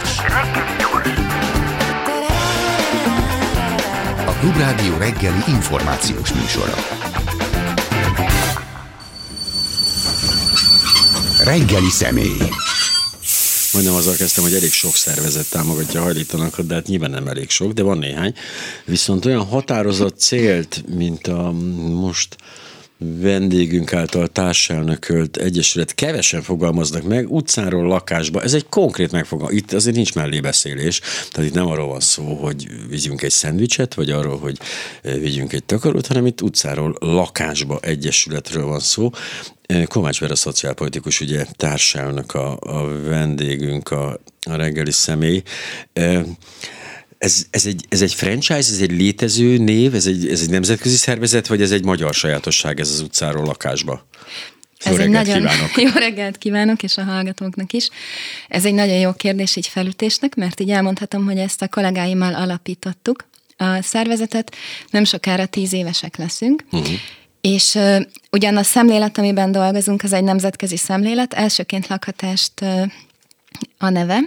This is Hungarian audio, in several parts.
gyors. A Klubrádió reggeli információs műsora. Reggeli személy. Majdnem azzal kezdtem, hogy elég sok szervezet támogatja a hajlítalanokat, de hát nyilván nem elég sok, de van néhány. Viszont olyan határozott célt, mint a most vendégünk által társelnökölt egyesület kevesen fogalmaznak meg, utcáról lakásba, ez egy konkrét megfogalmazás, itt azért nincs mellébeszélés, tehát itt nem arról van szó, hogy vigyünk egy szendvicset, vagy arról, hogy eh, vigyünk egy takarót, hanem itt utcáról lakásba egyesületről van szó. Eh, Kovács Vera szociálpolitikus, ugye társelnök a, a vendégünk, a, a reggeli személy. Ez, ez, egy, ez egy franchise, ez egy létező név, ez egy, ez egy nemzetközi szervezet, vagy ez egy magyar sajátosság ez az utcáról lakásba? Jó ez egy nagyon kívánok. jó reggelt kívánok, és a hallgatóknak is. Ez egy nagyon jó kérdés így felütésnek, mert így elmondhatom, hogy ezt a kollégáimmal alapítottuk. A szervezetet nem sokára tíz évesek leszünk, uh-huh. És uh, ugyan a szemlélet, amiben dolgozunk, az egy nemzetközi szemlélet, elsőként lakhatást uh, a neve,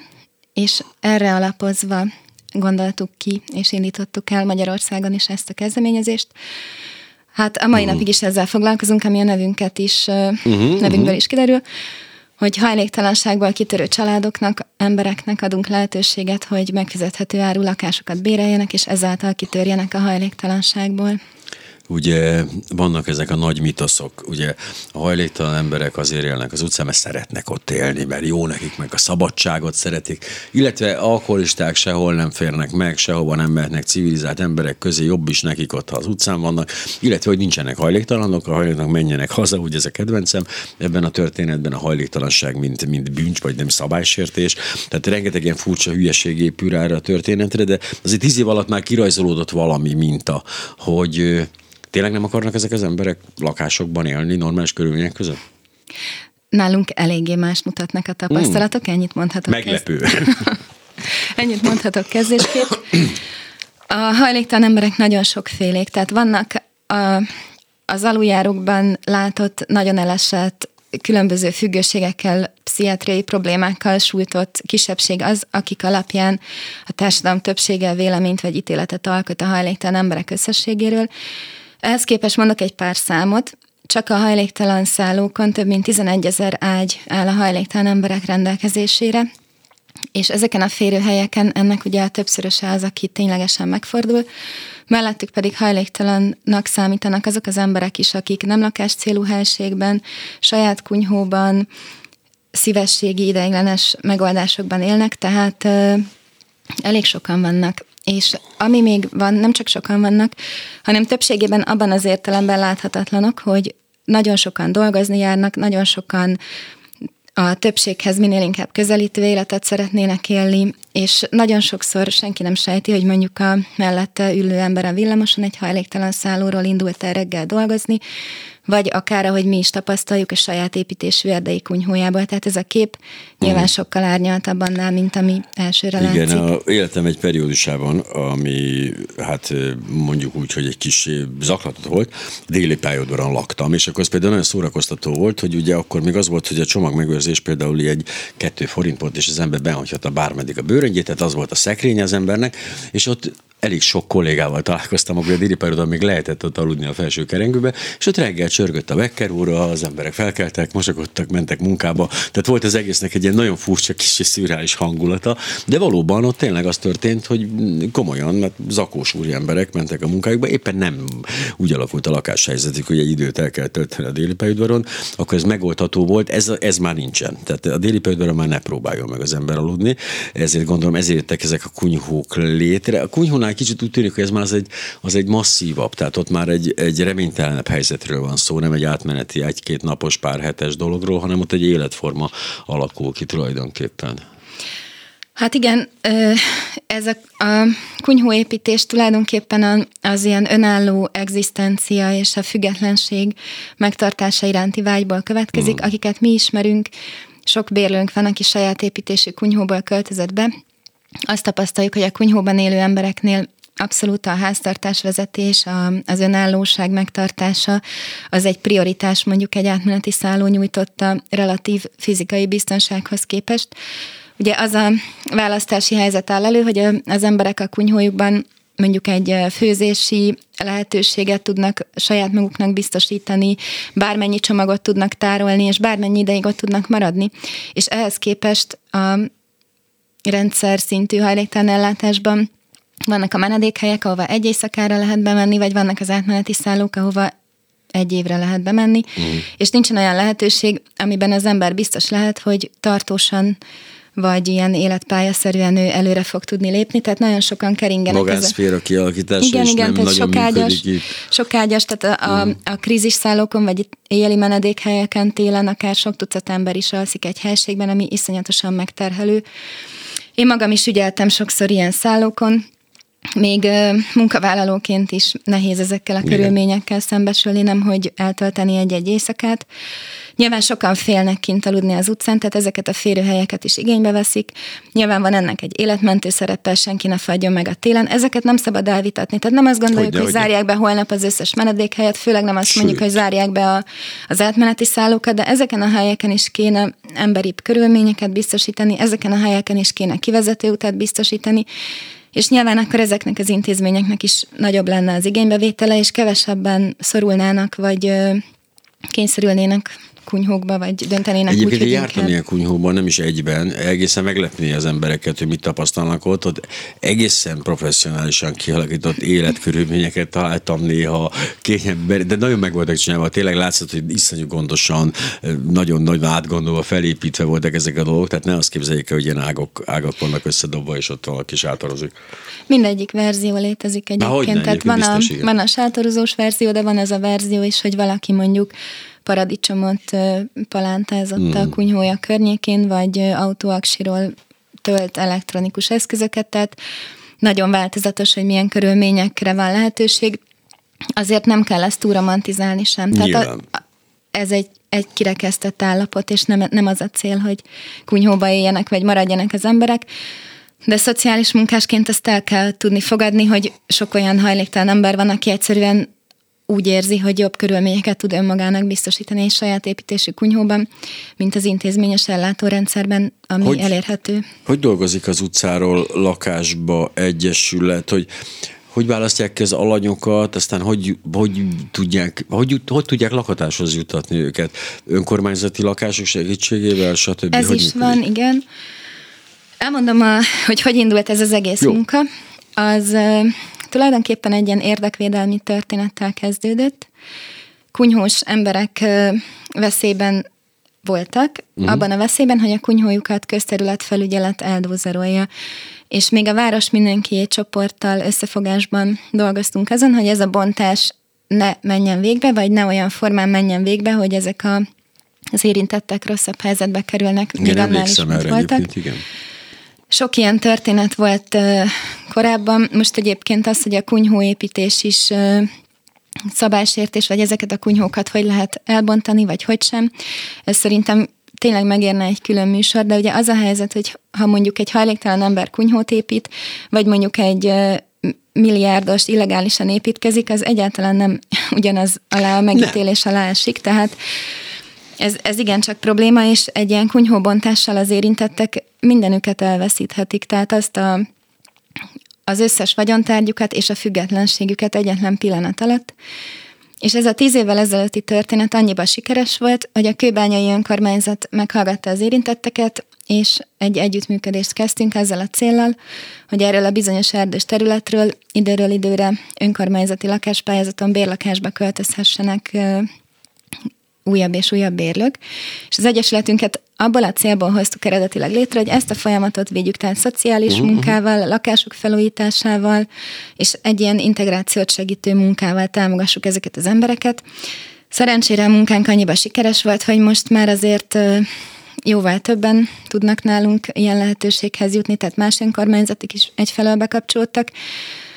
és erre alapozva gondoltuk ki, és indítottuk el Magyarországon is ezt a kezdeményezést. Hát a mai uh-huh. napig is ezzel foglalkozunk, ami a nevünket is, uh-huh, nevünkből uh-huh. is kiderül, hogy hajléktalanságból kitörő családoknak, embereknek adunk lehetőséget, hogy megfizethető áru lakásokat béreljenek, és ezáltal kitörjenek a hajléktalanságból ugye vannak ezek a nagy mitoszok, ugye a hajléktalan emberek azért élnek az utcán, mert szeretnek ott élni, mert jó nekik, meg a szabadságot szeretik, illetve alkoholisták sehol nem férnek meg, sehova nem mehetnek civilizált emberek közé, jobb is nekik ott, ha az utcán vannak, illetve, hogy nincsenek hajléktalanok, a hajléktalanok menjenek haza, ugye ez a kedvencem, ebben a történetben a hajléktalanság mint, mint bűncs, vagy nem szabálysértés, tehát rengeteg ilyen furcsa hülyeség épül erre a történetre, de azért tíz év alatt már kirajzolódott valami minta, hogy Tényleg nem akarnak ezek az emberek lakásokban élni normális körülmények között? Nálunk eléggé más mutatnak a tapasztalatok, mm. ennyit mondhatok. Meglepő. Kezd... ennyit mondhatok kezdésképp. A hajléktalan emberek nagyon sokfélék, tehát vannak a, az aluljárókban látott, nagyon elesett, különböző függőségekkel, pszichiátriai problémákkal sújtott kisebbség az, akik alapján a társadalom többsége véleményt vagy ítéletet alkot a hajléktalan emberek összességéről, ehhez képest mondok egy pár számot. Csak a hajléktalan szállókon több mint 11 ezer ágy áll a hajléktalan emberek rendelkezésére, és ezeken a férőhelyeken ennek ugye a többszöröse az, aki ténylegesen megfordul, mellettük pedig hajléktalannak számítanak azok az emberek is, akik nem lakás célú helységben, saját kunyhóban, szívességi ideiglenes megoldásokban élnek, tehát elég sokan vannak és ami még van, nem csak sokan vannak, hanem többségében abban az értelemben láthatatlanok, hogy nagyon sokan dolgozni járnak, nagyon sokan a többséghez minél inkább közelítő életet szeretnének élni, és nagyon sokszor senki nem sejti, hogy mondjuk a mellette ülő ember a villamoson egy hajléktalan szállóról indult el reggel dolgozni, vagy akár, ahogy mi is tapasztaljuk a saját építésű erdei kunyhójából. Tehát ez a kép nyilván mm. sokkal árnyaltabb annál, mint ami elsőre Igen, látszik. a életem egy periódusában, ami hát mondjuk úgy, hogy egy kis zaklatott volt, déli pályaudvaron laktam, és akkor az például nagyon szórakoztató volt, hogy ugye akkor még az volt, hogy a csomagmegőrzés például egy kettő forint volt, és az ember behagyhatta bármeddig a bőröngyét, tehát az volt a szekrény az embernek, és ott elég sok kollégával találkoztam, akkor a déli még lehetett ott aludni a felső kerengőbe, és ott reggel csörgött a vekker óra, az emberek felkeltek, mosakodtak, mentek munkába. Tehát volt az egésznek egy ilyen nagyon furcsa kis és szürreális hangulata, de valóban ott tényleg az történt, hogy komolyan, mert zakós úri emberek mentek a munkájukba, éppen nem úgy alakult a lakáshelyzetük, hogy egy időt el kell tölteni a déli pályaudvaron, akkor ez megoldható volt, ez, ez már nincsen. Tehát a déli pályaudvaron már ne próbáljon meg az ember aludni, ezért gondolom, ezért jöttek ezek a kunyhók létre. A kunyhónál kicsit úgy tűnik, hogy ez már az egy, az egy masszívabb, tehát ott már egy, egy reménytelenebb helyzetről van szó, nem egy átmeneti egy-két napos pár hetes dologról, hanem ott egy életforma alakul ki tulajdonképpen. Hát igen, ez a, a kunyhóépítés tulajdonképpen az ilyen önálló egzisztencia és a függetlenség megtartása iránti vágyból következik, mm. akiket mi ismerünk, sok bérlőnk van, aki saját építésű kunyhóból költözött be, azt tapasztaljuk, hogy a kunyhóban élő embereknél Abszolút a háztartásvezetés, a, az önállóság megtartása az egy prioritás mondjuk egy átmeneti szálló nyújtotta relatív fizikai biztonsághoz képest. ugye az a választási helyzet áll elő, hogy az emberek a kunyhójukban mondjuk egy főzési lehetőséget tudnak saját maguknak biztosítani, bármennyi csomagot tudnak tárolni, és bármennyi ideig ott tudnak maradni. És ehhez képest a rendszer szintű hajléktalan ellátásban vannak a menedékhelyek, ahova egy éjszakára lehet bemenni, vagy vannak az átmeneti szállók, ahova egy évre lehet bemenni, mm. és nincsen olyan lehetőség, amiben az ember biztos lehet, hogy tartósan vagy ilyen életpályaszerűen ő előre fog tudni lépni, tehát nagyon sokan keringenek. Magánszféra kialakítása igen, is igen, nem tehát nagyon sokágyas, itt. sokágyas, tehát a, a, mm. a krízisszállókon, vagy éjjeli menedékhelyeken télen akár sok tucat ember is alszik egy helységben, ami iszonyatosan megterhelő. Én magam is ügyeltem sokszor ilyen szállókon, még munkavállalóként is nehéz ezekkel a Igen. körülményekkel szembesülni, nem hogy eltölteni egy-egy éjszakát. Nyilván sokan félnek kint aludni az utcán, tehát ezeket a férőhelyeket is igénybe veszik. Nyilván van ennek egy életmentő szerepe, senki ne fagyjon meg a télen. Ezeket nem szabad elvitatni. Tehát nem azt gondoljuk, hogy, hogy zárják be holnap az összes menedékhelyet, főleg nem azt Sőt. mondjuk, hogy zárják be a, az átmeneti szállókat, de ezeken a helyeken is kéne emberibb körülményeket biztosítani, ezeken a helyeken is kéne kivezető utat biztosítani, és nyilván akkor ezeknek az intézményeknek is nagyobb lenne az igénybevétele, és kevesebben szorulnának, vagy kényszerülnének kunyhókba, vagy döntenének Egyébként úgy, hogy jártam ilyen kunyhóban, nem is egyben, egészen meglepni az embereket, hogy mit tapasztalnak ott, ott egéssen professzionálisan kialakított életkörülményeket találtam néha. Kényelmi, de nagyon meg voltak csinálva, tényleg látszott, hogy iszonyú gondosan, nagyon-nagyon átgondolva, felépítve voltak ezek a dolgok, tehát ne azt képzeljék el, hogy ilyen ágok, ágak vannak összedobva, és ott valaki sátorozik. Mindegyik verzió létezik egyébként, tehát van, a, van a sátorozós verzió, de van ez a verzió is, hogy valaki mondjuk paradicsomot palántázott a hmm. kunyhója környékén, vagy autóaksiról tölt elektronikus eszközöket, tehát nagyon változatos, hogy milyen körülményekre van lehetőség. Azért nem kell ezt túl romantizálni sem. Tehát a, a, ez egy, egy kirekesztett állapot, és nem, nem az a cél, hogy kunyhóba éljenek, vagy maradjanak az emberek. De szociális munkásként ezt el kell tudni fogadni, hogy sok olyan hajléktalan ember van, aki egyszerűen úgy érzi, hogy jobb körülményeket tud önmagának biztosítani egy saját építésű kunyhóban, mint az intézményes ellátórendszerben, ami hogy, elérhető. Hogy dolgozik az utcáról lakásba egyesület, hogy hogy választják ki az alanyokat, aztán hogy, hogy, tudják, hogy, hogy tudják lakatáshoz jutatni őket? Önkormányzati lakások segítségével, stb. Ez hogy is működik? van, igen. Elmondom, a, hogy hogy indult ez az egész Jó. munka. Az tulajdonképpen egy ilyen érdekvédelmi történettel kezdődött. Kunyhós emberek veszélyben voltak, uh-huh. abban a veszélyben, hogy a kunyhójukat közterületfelügyelet eldózerolja. És még a Város Mindenki csoporttal összefogásban dolgoztunk azon, hogy ez a bontás ne menjen végbe, vagy ne olyan formán menjen végbe, hogy ezek a, az érintettek rosszabb helyzetbe kerülnek, igen, még annál is, voltak. Igen. Sok ilyen történet volt korábban. Most egyébként az, hogy a kunyhóépítés is szabásértés, vagy ezeket a kunyhókat hogy lehet elbontani, vagy hogy sem. Ez szerintem tényleg megérne egy külön műsor, de ugye az a helyzet, hogy ha mondjuk egy hajléktalan ember kunyhót épít, vagy mondjuk egy milliárdos illegálisan építkezik, az egyáltalán nem ugyanaz alá a megítélés alá esik, tehát ez, ez igencsak probléma, és egy ilyen kunyhóbontással az érintettek mindenüket elveszíthetik, tehát azt a, az összes vagyontárgyukat és a függetlenségüket egyetlen pillanat alatt. És ez a tíz évvel ezelőtti történet annyiban sikeres volt, hogy a kőbányai önkormányzat meghallgatta az érintetteket, és egy együttműködést kezdtünk ezzel a céllal, hogy erről a bizonyos erdős területről időről időre önkormányzati lakáspályázaton bérlakásba költözhessenek újabb és újabb bérlők, és az Egyesületünket abból a célból hoztuk eredetileg létre, hogy ezt a folyamatot védjük, tehát szociális uh-huh. munkával, lakások felújításával, és egy ilyen integrációt segítő munkával támogassuk ezeket az embereket. Szerencsére a munkánk annyiba sikeres volt, hogy most már azért jóval többen tudnak nálunk ilyen lehetőséghez jutni, tehát más önkormányzatok is egyfelől bekapcsolódtak,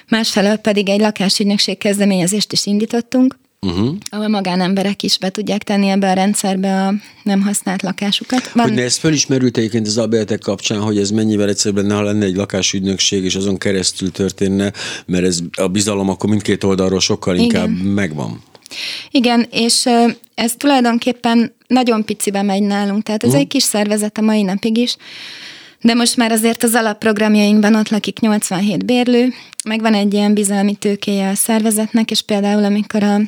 másfelől pedig egy lakásügynökség kezdeményezést is indítottunk, uh-huh. ahol magánemberek is be tudják tenni ebbe a rendszerbe a nem használt lakásukat. Van... Hogy ne ez fölismerült egyébként az albérletek kapcsán, hogy ez mennyivel egyszerűbb lenne, ha lenne egy lakásügynökség, és azon keresztül történne, mert ez a bizalom akkor mindkét oldalról sokkal inkább Igen. megvan. Igen, és ez tulajdonképpen nagyon picibe megy nálunk, tehát ez uh-huh. egy kis szervezet a mai napig is. De most már azért az alapprogramjainkban ott lakik 87 bérlő, meg van egy ilyen bizalmi tőkéje a szervezetnek, és például amikor a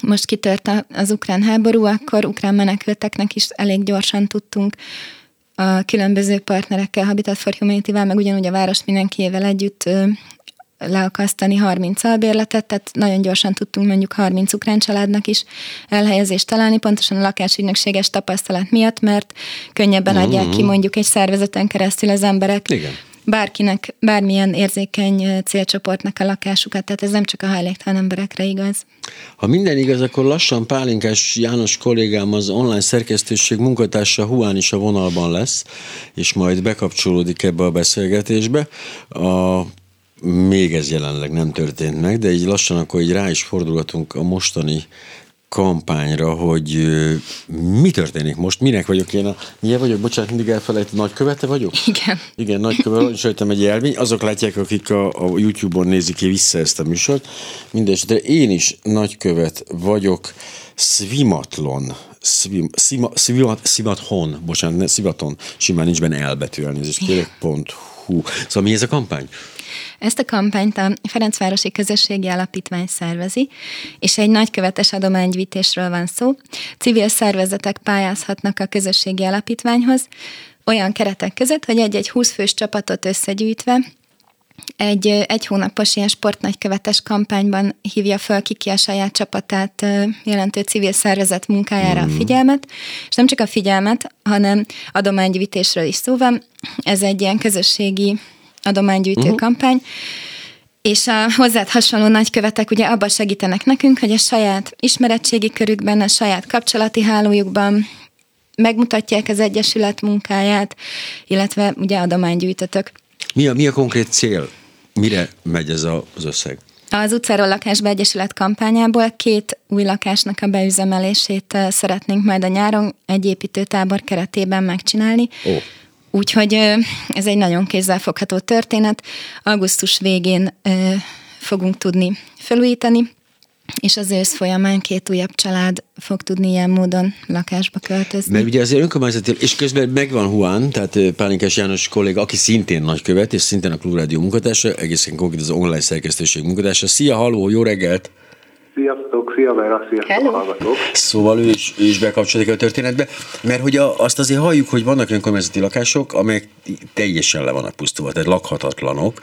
most kitört az ukrán háború, akkor ukrán menekülteknek is elég gyorsan tudtunk a különböző partnerekkel, Habitat for Humanity-vel, meg ugyanúgy a város mindenkiével együtt leakasztani 30 albérletet, tehát nagyon gyorsan tudtunk mondjuk 30 ukrán családnak is elhelyezést találni, pontosan a lakásügynökséges tapasztalat miatt, mert könnyebben mm-hmm. adják ki mondjuk egy szervezeten keresztül az emberek Igen bárkinek, bármilyen érzékeny célcsoportnak a lakásukat, tehát ez nem csak a hajléktalan emberekre igaz. Ha minden igaz, akkor lassan Pálinkás János kollégám az online szerkesztőség munkatársa Huán is a vonalban lesz, és majd bekapcsolódik ebbe a beszélgetésbe. A még ez jelenleg nem történt meg, de így lassan akkor így rá is fordulhatunk a mostani kampányra, hogy mi történik most, minek vagyok én a... Milyen vagyok? Bocsánat, mindig elfelejt, nagykövete vagyok? Igen. Igen, nagykövet, és jöttem egy jelvény. Azok látják, akik a, a YouTube-on nézik ki vissza ezt a műsort. Mindenesetre én is nagykövet vagyok, Svimatlon, Svim, szima, szimat, Szimathon, bocsánat, ne, Szimaton, simán nincs benne elbetű elnézést, kérek, pont, hú. Szóval mi ez a kampány? Ezt a kampányt a Ferencvárosi Közösségi Alapítvány szervezi, és egy nagykövetes adománygyűjtésről van szó. Civil szervezetek pályázhatnak a közösségi alapítványhoz, olyan keretek között, hogy egy-egy 20 fős csapatot összegyűjtve egy egy hónapos ilyen sportnagykövetes kampányban hívja föl ki ki a saját csapatát jelentő civil szervezet munkájára a hmm. figyelmet, és nem csak a figyelmet, hanem adománygyűjtésről is szó van. Ez egy ilyen közösségi adománygyűjtő uh-huh. kampány, és a hozzád hasonló nagykövetek ugye abban segítenek nekünk, hogy a saját ismeretségi körükben, a saját kapcsolati hálójukban megmutatják az Egyesület munkáját, illetve ugye adománygyűjtötök. Mi a, mi a konkrét cél? Mire megy ez a, az összeg? Az utcáról lakásba egyesület kampányából két új lakásnak a beüzemelését szeretnénk majd a nyáron egy építőtábor keretében megcsinálni. Oh. Úgyhogy ez egy nagyon kézzelfogható történet. Augusztus végén fogunk tudni felújítani, és az ősz folyamán két újabb család fog tudni ilyen módon lakásba költözni. Mert ugye azért önkormányzati, és közben megvan Juan, tehát Pálinkás János kolléga, aki szintén nagykövet, és szintén a Klubrádió munkatársa, egészen konkrét az online szerkesztőség munkatársa. Szia, haló, jó reggelt! Sziasztok, szia Vera, sziasztok Hello. hallgatók. Szóval ő is, ő is bekapcsolódik a történetbe, mert hogy a, azt azért halljuk, hogy vannak önkormányzati lakások, amelyek teljesen le vannak pusztulva, tehát lakhatatlanok.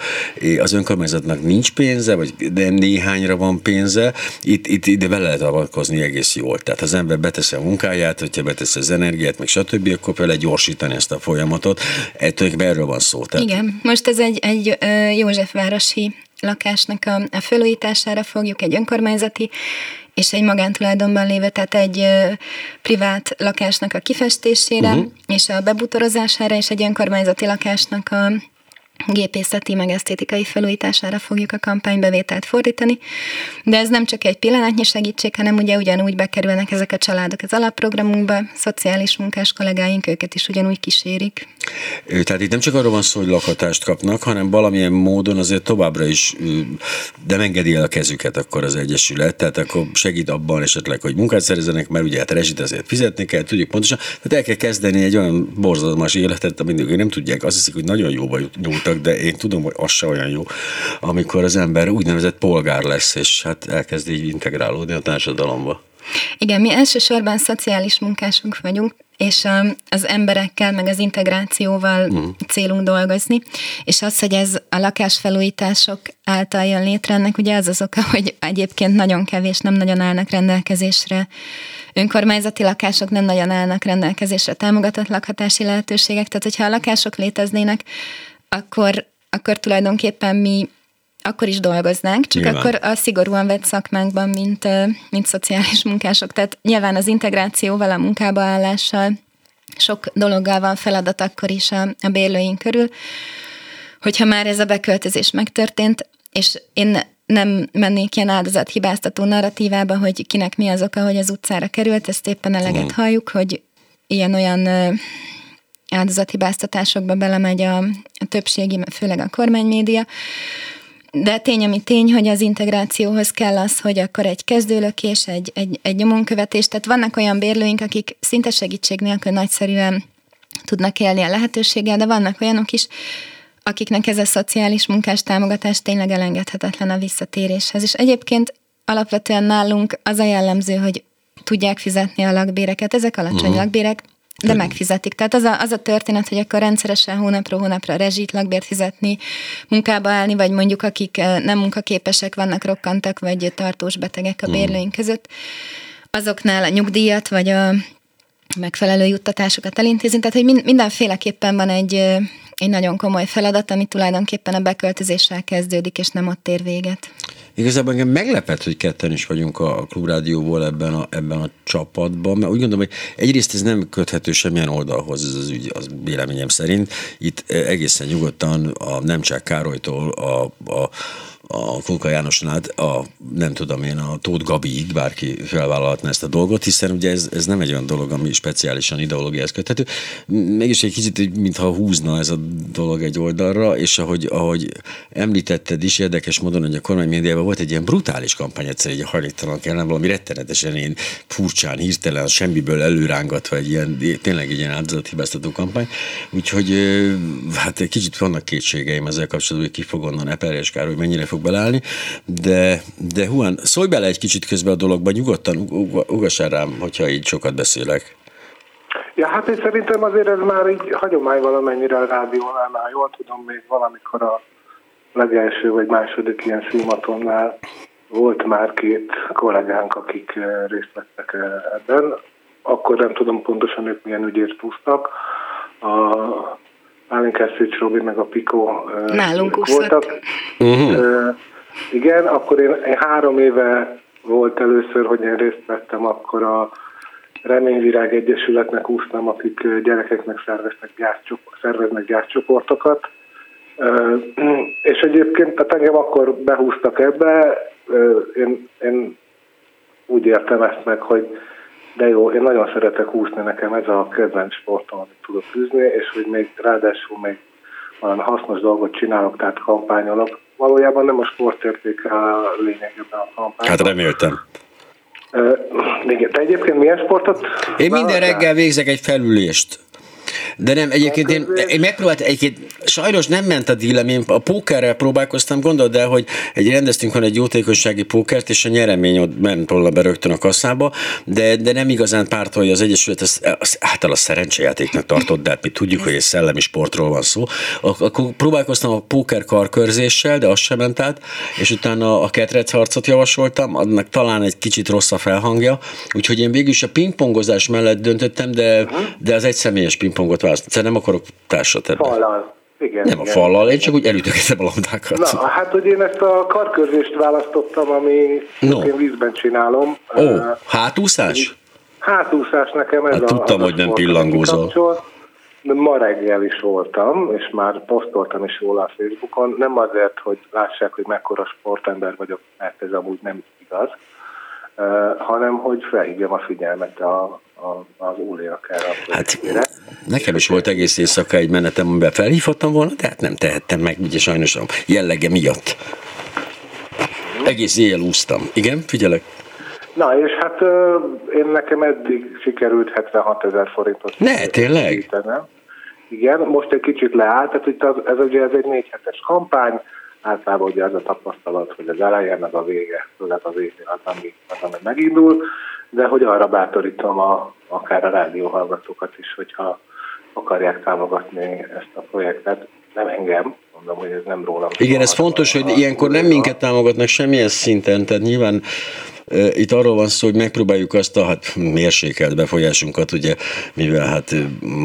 Az önkormányzatnak nincs pénze, vagy de néhányra van pénze, itt, itt ide bele lehet avatkozni egész jól. Tehát az ember beteszi a munkáját, hogyha beteszi az energiát, meg stb., akkor fel gyorsítani ezt a folyamatot. Ettől erről van szó. Tehát... Igen, most ez egy, egy Józsefvárosi lakásnak a, a felújítására fogjuk egy önkormányzati és egy magántulajdonban lévő, tehát egy ö, privát lakásnak a kifestésére uh-huh. és a bebutorozására, és egy önkormányzati lakásnak a gépészeti, meg esztétikai felújítására fogjuk a kampánybevételt fordítani, de ez nem csak egy pillanatnyi segítség, hanem ugye ugyanúgy bekerülnek ezek a családok az alapprogramunkba, szociális munkás kollégáink őket is ugyanúgy kísérik. Tehát itt nem csak arról van szó, hogy lakhatást kapnak, hanem valamilyen módon azért továbbra is de engedi el a kezüket akkor az Egyesület, tehát akkor segít abban esetleg, hogy munkát szerezzenek, mert ugye hát rezsit azért fizetni kell, tudjuk pontosan, tehát el kell kezdeni egy olyan borzalmas életet, amit nem tudják, azt hiszik, hogy nagyon jóba nyúltak voltak, de én tudom, hogy az se olyan jó, amikor az ember úgynevezett polgár lesz, és hát elkezd így integrálódni a társadalomba. Igen, mi elsősorban szociális munkásunk vagyunk, és az emberekkel, meg az integrációval mm. célunk dolgozni, és az, hogy ez a lakásfelújítások által jön létre, ennek ugye az az oka, hogy egyébként nagyon kevés, nem nagyon állnak rendelkezésre önkormányzati lakások nem nagyon állnak rendelkezésre támogatott lakhatási lehetőségek, tehát hogyha a lakások léteznének, akkor, akkor tulajdonképpen mi akkor is dolgoznánk, csak nyilván. akkor a szigorúan vett szakmánkban, mint, mint szociális munkások. Tehát nyilván az integrációval, a munkába állással, sok dologgal van feladat akkor is a, a bérlőink körül, hogyha már ez a beköltözés megtörtént, és én nem mennék ilyen áldozathibáztató narratívába, hogy kinek mi az oka, hogy az utcára került, ezt éppen eleget mm. halljuk, hogy ilyen-olyan áldozathibáztatásokba belemegy a, a többségi, főleg a kormánymédia, de tény, ami tény, hogy az integrációhoz kell az, hogy akkor egy kezdőlökés, egy, egy, egy nyomonkövetés, tehát vannak olyan bérlőink, akik szinte segítség nélkül nagyszerűen tudnak élni a lehetőséggel, de vannak olyanok is, akiknek ez a szociális munkás támogatás tényleg elengedhetetlen a visszatéréshez. És egyébként alapvetően nálunk az a jellemző, hogy tudják fizetni a lakbéreket. Ezek alacsony uh-huh. lakbérek, de megfizetik. Tehát az a, az a történet, hogy akkor rendszeresen hónapról hónapra rezsit, lakbért fizetni, munkába állni, vagy mondjuk akik eh, nem munkaképesek vannak, rokkantak, vagy tartós betegek a mhm. bérlőink között, azoknál a nyugdíjat, vagy a megfelelő juttatásokat elintézni. Tehát, hogy mindenféleképpen van egy, eh, egy nagyon komoly feladat, ami tulajdonképpen a beköltözéssel kezdődik, és nem ott ér véget. Igazából engem meglepett, hogy ketten is vagyunk a Klubrádióból ebben a, ebben a csapatban, mert úgy gondolom, hogy egyrészt ez nem köthető semmilyen oldalhoz ez az ügy, az véleményem szerint. Itt egészen nyugodtan a Nemcsák Károlytól a, a a Kulka Jánoson át a, nem tudom én, a Tóth Gabiig bárki felvállalhatna ezt a dolgot, hiszen ugye ez, ez nem egy olyan dolog, ami speciálisan ideológiához köthető. Mégis egy kicsit, mintha húzna ez a dolog egy oldalra, és ahogy, ahogy említetted is, érdekes módon, hogy a kormány médiában volt egy ilyen brutális kampány egyszer, egy hajléktalan kellene valami rettenetesen én furcsán, hirtelen, semmiből előrángatva egy ilyen, tényleg egy ilyen áldozathibáztató kampány. Úgyhogy hát egy kicsit vannak kétségeim ezzel kapcsolatban, hogy ki fog onnan Eperjes Károly, mennyire fog beleállni, de, de Juan, szólj bele egy kicsit közben a dologba, nyugodtan ugassál rám, hogyha így sokat beszélek. Ja, hát én szerintem azért ez már így hagyomány valamennyire a rádiónál, már jól tudom, még valamikor a legelső vagy második ilyen színmatonnál volt már két kollégánk, akik eh, részt vettek eh, ebben. Akkor nem tudom pontosan, ők milyen ügyért pusztak. A Pálinkás Robi meg a Piko Nálunk voltak. Uh-huh. Igen, akkor én, én három éve volt először, hogy én részt vettem, akkor a Reményvirág Egyesületnek úsztam, akik gyerekeknek szerveznek, gyárcsoport, szerveznek gyártcsoportokat. És egyébként, tehát engem akkor behúztak ebbe, én, én úgy értem ezt meg, hogy de jó, én nagyon szeretek úszni, nekem ez a kedvenc sportom, amit tudok űzni, és hogy még ráadásul még valami hasznos dolgot csinálok, tehát kampányolok. Valójában nem a sportérték a lényeg ebben a kampányban. Hát reméltem. Te egyébként milyen sportot? Én minden reggel végzek egy felülést. De nem, egyébként én, én megpróbáltam, egyébként sajnos nem ment a dílem, én a pókerrel próbálkoztam, gondold el, hogy egy rendeztünk van egy jótékonysági pókert, és a nyeremény ott ment volna be rögtön a kasszába, de, de nem igazán pártolja az Egyesület, ezt, ezt által a szerencsejátéknak tartott, de hát mi tudjuk, hogy egy szellemi sportról van szó. Akkor próbálkoztam a póker karkörzéssel, de az sem ment át, és utána a ketrec harcot javasoltam, annak talán egy kicsit rossz a felhangja, úgyhogy én végül is a pingpongozás mellett döntöttem, de, de az egy személyes pingpongot választani. nem akarok társat ebben. Fallal. Igen, nem igen. a fallal, én csak úgy elütögetem a labdákat. Na, hát hogy én ezt a karkörzést választottam, ami no. én vízben csinálom. Ó, oh, hátúszás? Hátúszás nekem ez hát, a... Tudtam, hogy nem pillangózol. De ma reggel is voltam, és már posztoltam is róla a Facebookon, nem azért, hogy lássák, hogy mekkora sportember vagyok, mert ez amúgy nem igaz, hanem hogy felhívjam a figyelmet a, a, az úliak erre a Hát nekem is volt egész éjszaka egy menetem, amiben felhívhattam volna, de hát nem tehettem meg, ugye sajnos a jellege miatt. Egész éjjel úsztam. Igen, figyelek. Na, és hát én nekem eddig sikerült 76 ezer forintot. Ne, tényleg? Igen, most egy kicsit leállt, tehát itt az, ez ugye ez egy négy hetes kampány, általában ugye az a tapasztalat, hogy az eleje meg a vége, tehát a vége az, ami, az, ami megindul, de hogy arra bátorítom a, akár a rádióhallgatókat is, hogyha akarják támogatni ezt a projektet, nem engem, mondom, hogy ez nem rólam. Igen, ez fontos, hogy ilyenkor nem minket támogatnak semmilyen szinten, tehát nyilván itt arról van szó, hogy megpróbáljuk azt a hát, mérsékelt befolyásunkat, ugye, mivel hát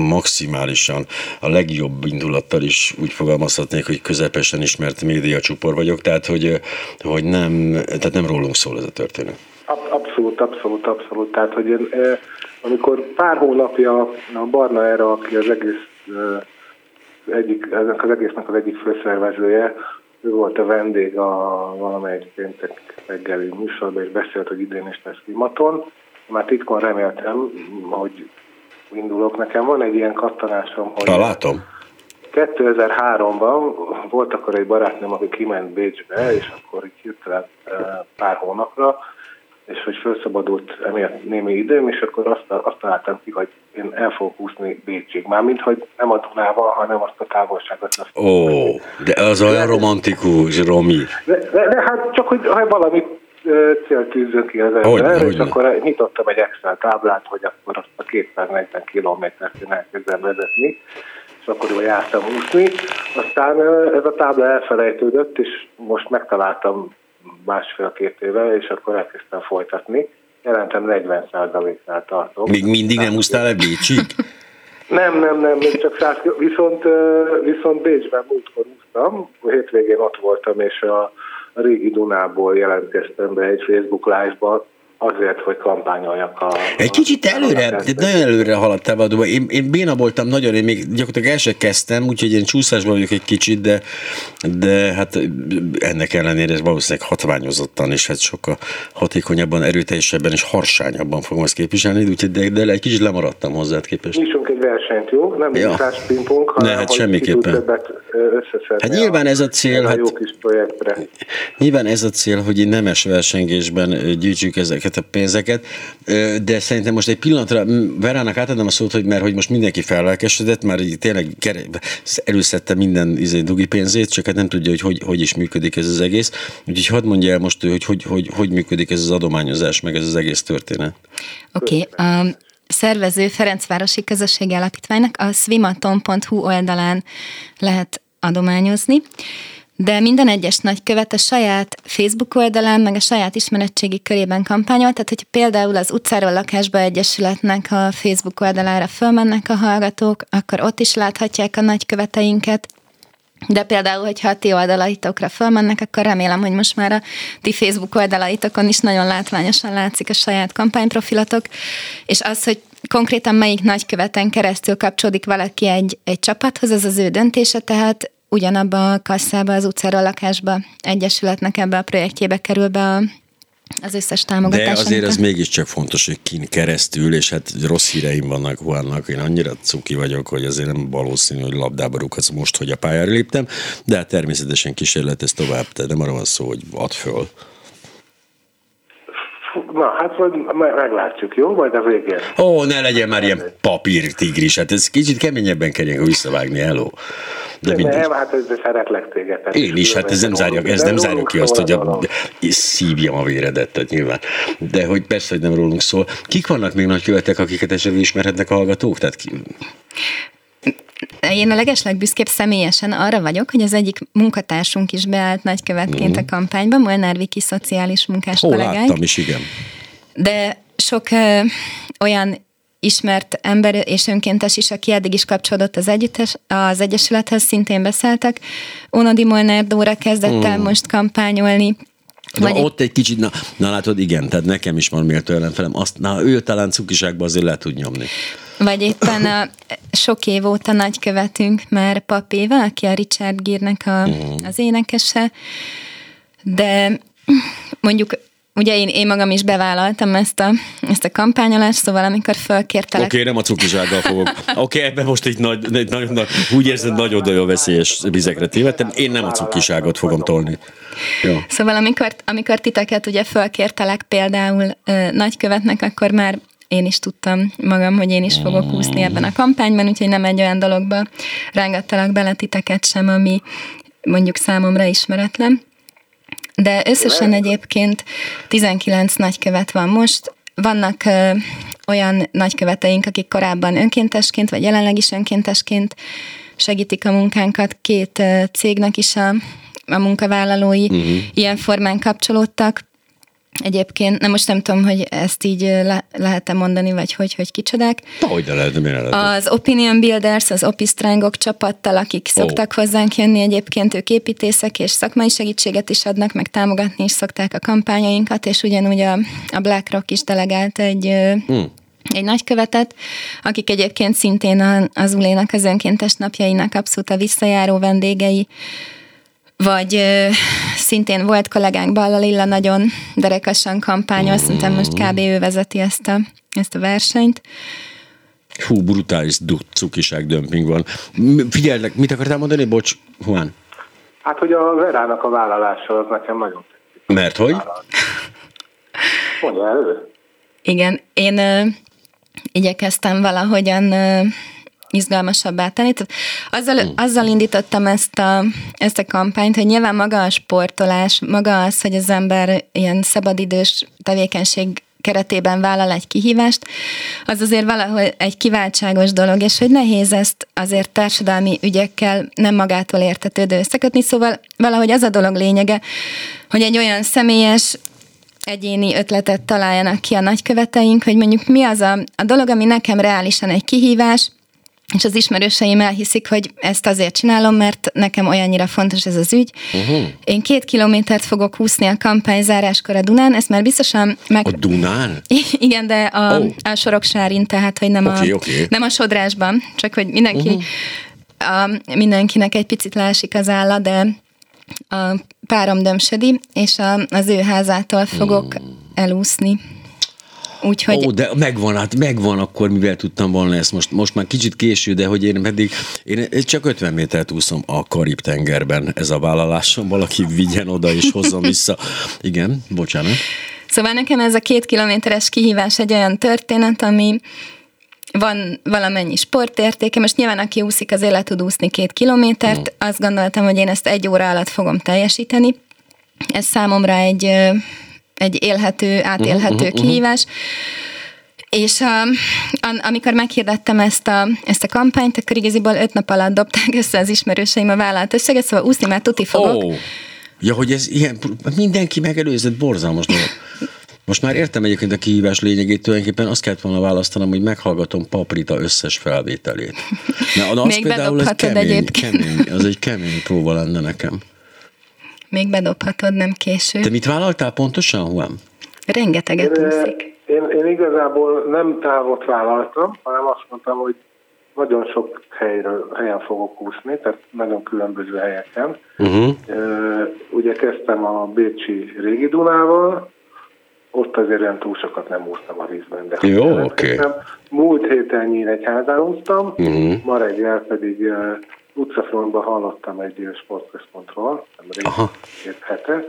maximálisan a legjobb indulattal is úgy fogalmazhatnék, hogy közepesen ismert média csupor vagyok, tehát hogy, hogy nem, tehát nem rólunk szól ez a történet. Abszolút, abszolút, abszolút. Tehát, hogy én, amikor pár hónapja a Barna erre, aki az egész egyik, ennek az egésznek az egyik főszervezője, ő volt a vendég a valamelyik péntek reggeli műsorban, és beszélt, hogy idén is lesz klimaton. Már titkon reméltem, hogy indulok. Nekem van egy ilyen kattanásom, hogy... Talátom. 2003-ban volt akkor egy barátnőm, aki kiment Bécsbe, és akkor így hirtelen pár hónapra, és hogy felszabadult emiatt némi időm, és akkor azt, azt találtam ki, hogy én el fogok úszni Bécsig. Mármint, hogy nem a Dunával, hanem azt a távolságot. Ó, oh, de az olyan romantikus, Romi. De, de, de hát csak, hogy ha valami célt tűzünk ki az ember, és akkor nyitottam egy Excel táblát, hogy akkor azt a 240 kilométert én elkezdem vezetni, és akkor jártam úszni. Aztán ez a tábla elfelejtődött, és most megtaláltam másfél-két éve, és akkor elkezdtem folytatni. Jelentem 40%-nál tartok. Még mindig nem úsztál el Bécsig? Nem, nem, nem, még csak 100 viszont, viszont Bécsben múltkor úsztam, hétvégén ott voltam, és a, a régi Dunából jelentkeztem be egy Facebook live-ba, azért, hogy kampányoljak a... Egy kicsit előre, de nagyon előre haladtál a én, én béna voltam nagyon, én még gyakorlatilag el sem kezdtem, úgyhogy én csúszásban vagyok egy kicsit, de, de hát ennek ellenére ez valószínűleg hatványozottan, és hát sokkal hatékonyabban, erőteljesebben és harsányabban fogom ezt képviselni, úgyhogy de, de egy kicsit lemaradtam hozzá képest. Nyissunk egy versenyt, jó? Nem ja. pingpong, hanem ne, hát semmiképpen. Hát nyilván ez a cél, a hát, jó kis projektre. Nyilván ez a cél, hogy nemes versengésben gyűjtsük ezeket ezeket a pénzeket, de szerintem most egy pillanatra Verának átadom a szót, hogy mert hogy most mindenki fellelkesedett, már tényleg előszedte minden izé, dugi pénzét, csak hát nem tudja, hogy, hogy hogy is működik ez az egész. Úgyhogy hadd mondja el most, hogy hogy, hogy hogy működik ez az adományozás, meg ez az egész történet. Oké, okay, um, szervező Ferencvárosi Közösségi Alapítványnak a swimaton.hu oldalán lehet adományozni de minden egyes nagykövet a saját Facebook oldalán, meg a saját ismeretségi körében kampányol, tehát hogy például az utcáról lakásba egyesületnek a Facebook oldalára fölmennek a hallgatók, akkor ott is láthatják a nagyköveteinket, de például, hogyha a ti oldalaitokra fölmennek, akkor remélem, hogy most már a ti Facebook oldalaitokon is nagyon látványosan látszik a saját kampányprofilatok, és az, hogy konkrétan melyik nagyköveten keresztül kapcsolódik valaki egy, egy csapathoz, az az ő döntése, tehát ugyanabba a kasszába, az utcára lakásba egyesületnek ebbe a projektjébe kerül be a, az összes támogatás. De azért az mégiscsak fontos, hogy kin keresztül, és hát rossz híreim vannak Juannak, én annyira cuki vagyok, hogy azért nem valószínű, hogy labdába rúghatsz most, hogy a pályára léptem, de hát természetesen kísérletez tovább, tehát nem arra van szó, hogy add föl. Na, hát majd meglátjuk, jó? Majd a végén. Ó, ne legyen már ilyen papír tigris, hát ez kicsit keményebben kell visszavágni, hello. De mindegy. Nem, hát ez szeretlek téged. Én is, hát ez nem zárja, ez nem zárja ki azt, hogy a, szívjam a véredet, tehát nyilván. De hogy persze, hogy nem rólunk szól. Kik vannak még nagy követek, akiket esetleg ismerhetnek a hallgatók? Tehát ki... Én a legesleg büszkébb személyesen arra vagyok, hogy az egyik munkatársunk is beállt nagykövetként mm. a kampányba, Molnár Viki szociális munkás Hol kollégánk. láttam is, igen. De sok ö, olyan ismert ember és önkéntes is, aki eddig is kapcsolódott az, együttes, az Egyesülethez, szintén beszéltek. Ónodi Molnár Dóra kezdett el mm. most kampányolni, Na, Vagy ott egy kicsit, na, na látod, igen, tehát nekem is van méltó ellenfelem, azt, na, ő talán cukiságba azért le tud nyomni. Vagy éppen a sok év óta nagykövetünk már papéva, aki a Richard Gírnek a, mm. az énekese, de mondjuk Ugye én, én magam is bevállaltam ezt a, ezt a kampányolást, szóval amikor fölkértelek... Oké, okay, nem a cukisággal fogok. Oké, okay, ebben most egy nagy, egy nagyon, nagy, úgy érzed, nagyon-nagyon veszélyes vizekre tévedtem. Én nem a cukiságot fogom tolni. Jó. Szóval amikor, amikor titeket ugye fölkértelek például ö, nagykövetnek, akkor már én is tudtam magam, hogy én is fogok úszni ebben a kampányban, úgyhogy nem egy olyan dologba rángattalak bele titeket sem, ami mondjuk számomra ismeretlen. De összesen egyébként 19 nagykövet van most. Vannak ö, olyan nagyköveteink, akik korábban önkéntesként, vagy jelenleg is önkéntesként segítik a munkánkat. Két ö, cégnek is a, a munkavállalói uh-huh. ilyen formán kapcsolódtak. Egyébként, nem most nem tudom, hogy ezt így le, lehet-e mondani, vagy hogy, hogy kicsodák. Hogy de lehet, de lehet. Az Opinion Builders, az Opistrangok csapattal, akik oh. szoktak hozzánk jönni, egyébként ők építészek, és szakmai segítséget is adnak, meg támogatni is szokták a kampányainkat, és ugyanúgy a, a BlackRock is delegált egy hmm egy nagykövetet, akik egyébként szintén az Ulénak az önkéntes napjainak abszolút a visszajáró vendégei, vagy ö, szintén volt kollégánk Balla Lilla nagyon derekasan kampányol, szerintem most kb. ő vezeti ezt a, ezt a versenyt. Hú, brutális cukiság dömping van. Figyelj, mit akartál mondani? Bocs, Juan. Hát, hogy a Verának a vállalása az nekem nagyon Mert hogy? Mondja elő. Igen, én ö, igyekeztem valahogyan ö, izgalmasabbá tenni. Tehát azzal, mm. azzal indítottam ezt a, ezt a kampányt, hogy nyilván maga a sportolás, maga az, hogy az ember ilyen szabadidős tevékenység keretében vállal egy kihívást, az azért valahol egy kiváltságos dolog, és hogy nehéz ezt azért társadalmi ügyekkel nem magától értetődő összekötni, szóval valahogy az a dolog lényege, hogy egy olyan személyes egyéni ötletet találjanak ki a nagyköveteink, hogy mondjuk mi az a, a dolog, ami nekem reálisan egy kihívás, és az ismerőseim elhiszik, hogy ezt azért csinálom, mert nekem olyannyira fontos ez az ügy. Uh-huh. Én két kilométert fogok úszni a kampány záráskor a Dunán, ezt már biztosan meg... A Dunán? Igen, de a, oh. a Soroksárin, tehát, hogy nem, okay, a, okay. nem a sodrásban, csak hogy mindenki, uh-huh. a, mindenkinek egy picit lásik az álla, de a párom dömsödi, és a, az ő házától fogok hmm. elúszni. Úgyhogy... Ó, de megvan, hát megvan akkor, mivel tudtam volna ezt most, most már kicsit késő, de hogy én pedig, én csak 50 métert úszom a Karib-tengerben, ez a vállalásom, valaki vigyen oda és hozzam vissza. Igen, bocsánat. Szóval nekem ez a két kilométeres kihívás egy olyan történet, ami van valamennyi sportértéke, most nyilván aki úszik, azért le tud úszni két kilométert, mm. azt gondoltam, hogy én ezt egy óra alatt fogom teljesíteni. Ez számomra egy egy élhető, átélhető uh-huh, kihívás. És a, a, amikor meghirdettem ezt a, ezt a kampányt, akkor igaziból öt nap alatt dobták össze az ismerőseim a vállalat összeget, szóval úszni már tuti fogok. Oh. Ja, hogy ez ilyen, mindenki megelőzött, borzalmas dolog. Most már értem egyébként a kihívás lényegét, tulajdonképpen azt kellett volna választanom, hogy meghallgatom Paprita összes felvételét. Na, az Még például ez kemény, kemény, az egy kemény próba lenne nekem. Még bedobhatod, nem késő. Te mit vállaltál pontosan, Juan? Rengeteget én, úszik. Én, én igazából nem távot vállaltam, hanem azt mondtam, hogy nagyon sok helyről, helyen fogok úszni, tehát nagyon különböző helyeken. Uh-huh. Ugye kezdtem a Bécsi Régi Dunával, ott azért olyan túl sokat nem úsztam a vízben. De Jó, oké. Okay. Múlt héten Nyíregyházán úsztam, uh-huh. ma reggel pedig utcafrontban hallottam egy sportközpontról, nem két hete,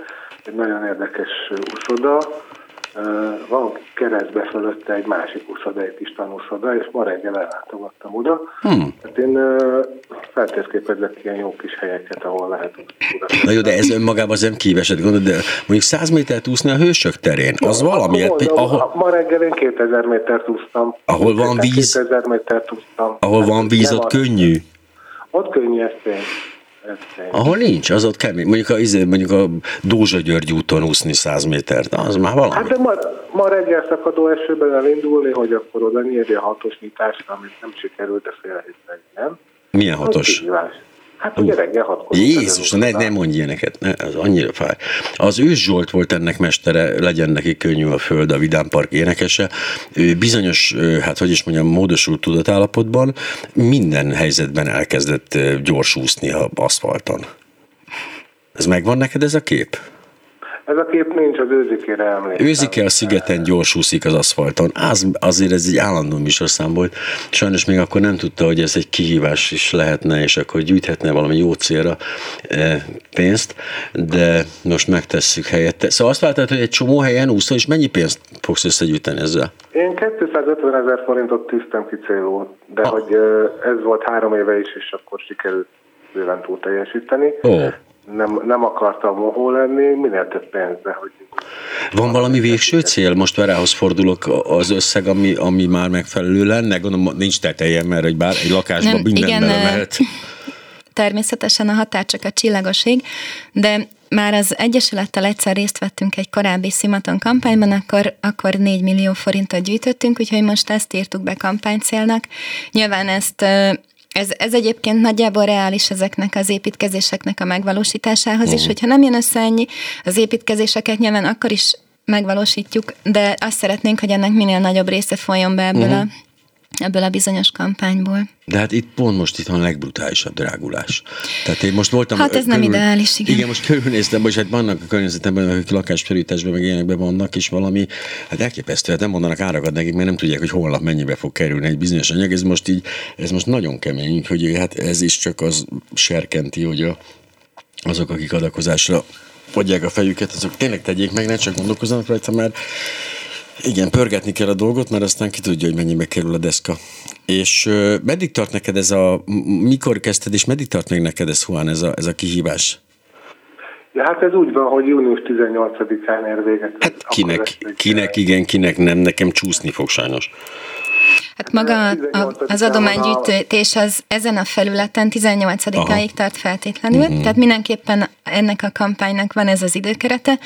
egy nagyon érdekes úszoda, van keresztbe fölötte egy másik úszoda, egy István úszoda, és ma reggel ellátogattam oda. Hmm. Hát én feltérképezek ilyen jó kis helyeket, ahol lehet úszni. Na jó, de ez önmagában az nem kíveset gondolod, de mondjuk 100 métert úszni a hősök terén, az ja, valami. Mondom, ahol... Ma reggel én 2000 métert úsztam. Ahol van víz, 2000 métert úsztam. Ahol van víz, ott könnyű. Ott könnyű, ez tény. Ahol nincs, az ott kemény. Mondjuk a, izé, mondjuk a Dózsa György úton úszni 100 métert, az már valami. Hát de ma, ma reggel szakadó esőben elindulni, hogy akkor oda nyírja a hatos nyitásra, amit nem sikerült, de fél hétleg, nem? Milyen hatos? Az Hát ugye reggel hatkor. Jézus, ne, ne mondj ilyeneket, ne, az annyira fáj. Az ős Zsolt volt ennek mestere, legyen neki könnyű a föld, a Vidám Park énekese. Ő bizonyos, hát hogy is mondjam, módosult tudatállapotban minden helyzetben elkezdett gyorsúszni a aszfalton. Ez megvan neked ez a kép? Ez a kép nincs, az őzikére emlékszem. Őzike a szigeten gyorsúszik az aszfalton. Az, azért ez egy állandó műsorszám volt. Sajnos még akkor nem tudta, hogy ez egy kihívás is lehetne, és akkor gyűjthetne valami jó célra e, pénzt, de most megtesszük helyette. Szóval azt váltad, hogy egy csomó helyen úszol, és mennyi pénzt fogsz összegyűjteni ezzel? Én 250 ezer forintot tűztem ki célul, de ah. hogy ez volt három éve is, és akkor sikerült bőven túl teljesíteni. Oh nem, nem akartam mohó lenni, minél több pénzbe, hogy van valami végső cél? Most Verához fordulok az összeg, ami, ami már megfelelő lenne? Gondolom nincs teteje, mert egy, bár, egy lakásban nem, minden igen, mehet. Természetesen a határ csak a csillagoség, de már az Egyesülettel egyszer részt vettünk egy korábbi Szimaton kampányban, akkor, akkor 4 millió forintot gyűjtöttünk, úgyhogy most ezt írtuk be kampánycélnak. Nyilván ezt ez, ez egyébként nagyjából reális ezeknek az építkezéseknek a megvalósításához uh-huh. is, hogyha nem jön össze ennyi, az építkezéseket nyilván akkor is megvalósítjuk, de azt szeretnénk, hogy ennek minél nagyobb része folyjon be ebből uh-huh. a ebből a bizonyos kampányból. De hát itt pont most itt van a legbrutálisabb drágulás. Tehát én most voltam... Hát ez körül, nem ideális, igen. Igen, most körülnéztem, hogy hát vannak a környezetemben, akik lakásfelújításban meg ilyenekben vannak, és valami, hát elképesztő, hát nem mondanak árakat nekik, mert nem tudják, hogy holnap mennyibe fog kerülni egy bizonyos anyag. Ez most így, ez most nagyon kemény, hogy hát ez is csak az serkenti, hogy a, azok, akik adakozásra adják a fejüket, azok tényleg tegyék meg, ne csak gondolkozzanak rajta, mert Igen, pörgetni kell a dolgot, mert aztán ki tudja, hogy mennyibe kerül a deszka. És uh, meddig tart neked ez a, mikor kezdted, és meddig tart még neked ez, Juan, ez a, ez a kihívás? Ja, hát ez úgy van, hogy június 18-án ér véget. Hát kinek, kinek igen, kinek nem, nekem csúszni fog sajnos. Hát maga a, az adománygyűjtés az ezen a felületen 18-áig tart feltétlenül, uh-huh. tehát mindenképpen ennek a kampánynak van ez az időkerete,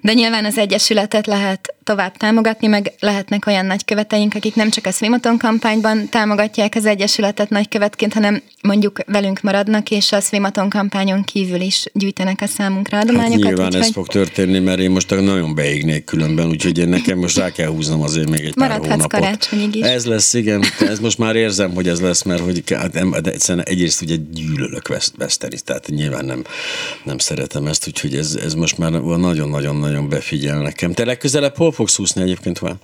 de nyilván az Egyesületet lehet tovább támogatni, meg lehetnek olyan nagyköveteink, akik nem csak a Swimaton kampányban támogatják az Egyesületet nagykövetként, hanem mondjuk velünk maradnak, és a Swimaton kampányon kívül is gyűjtenek a számunkra adományokat. Hát nyilván úgyhogy... ez fog történni, mert én most nagyon beégnék különben, úgyhogy én nekem most rá kell húznom azért még egy Maradhatsz pár hónapot. karácsonyig is. Ez lesz, igen, ez most már érzem, hogy ez lesz, mert hogy hát de egyszerűen egyrészt ugye gyűlölök veszteni, tehát nyilván nem, nem szeretem ezt, úgyhogy ez, ez most már nagyon-nagyon-nagyon befigyel nekem. Te legközelebb hol fogsz úszni egyébként van?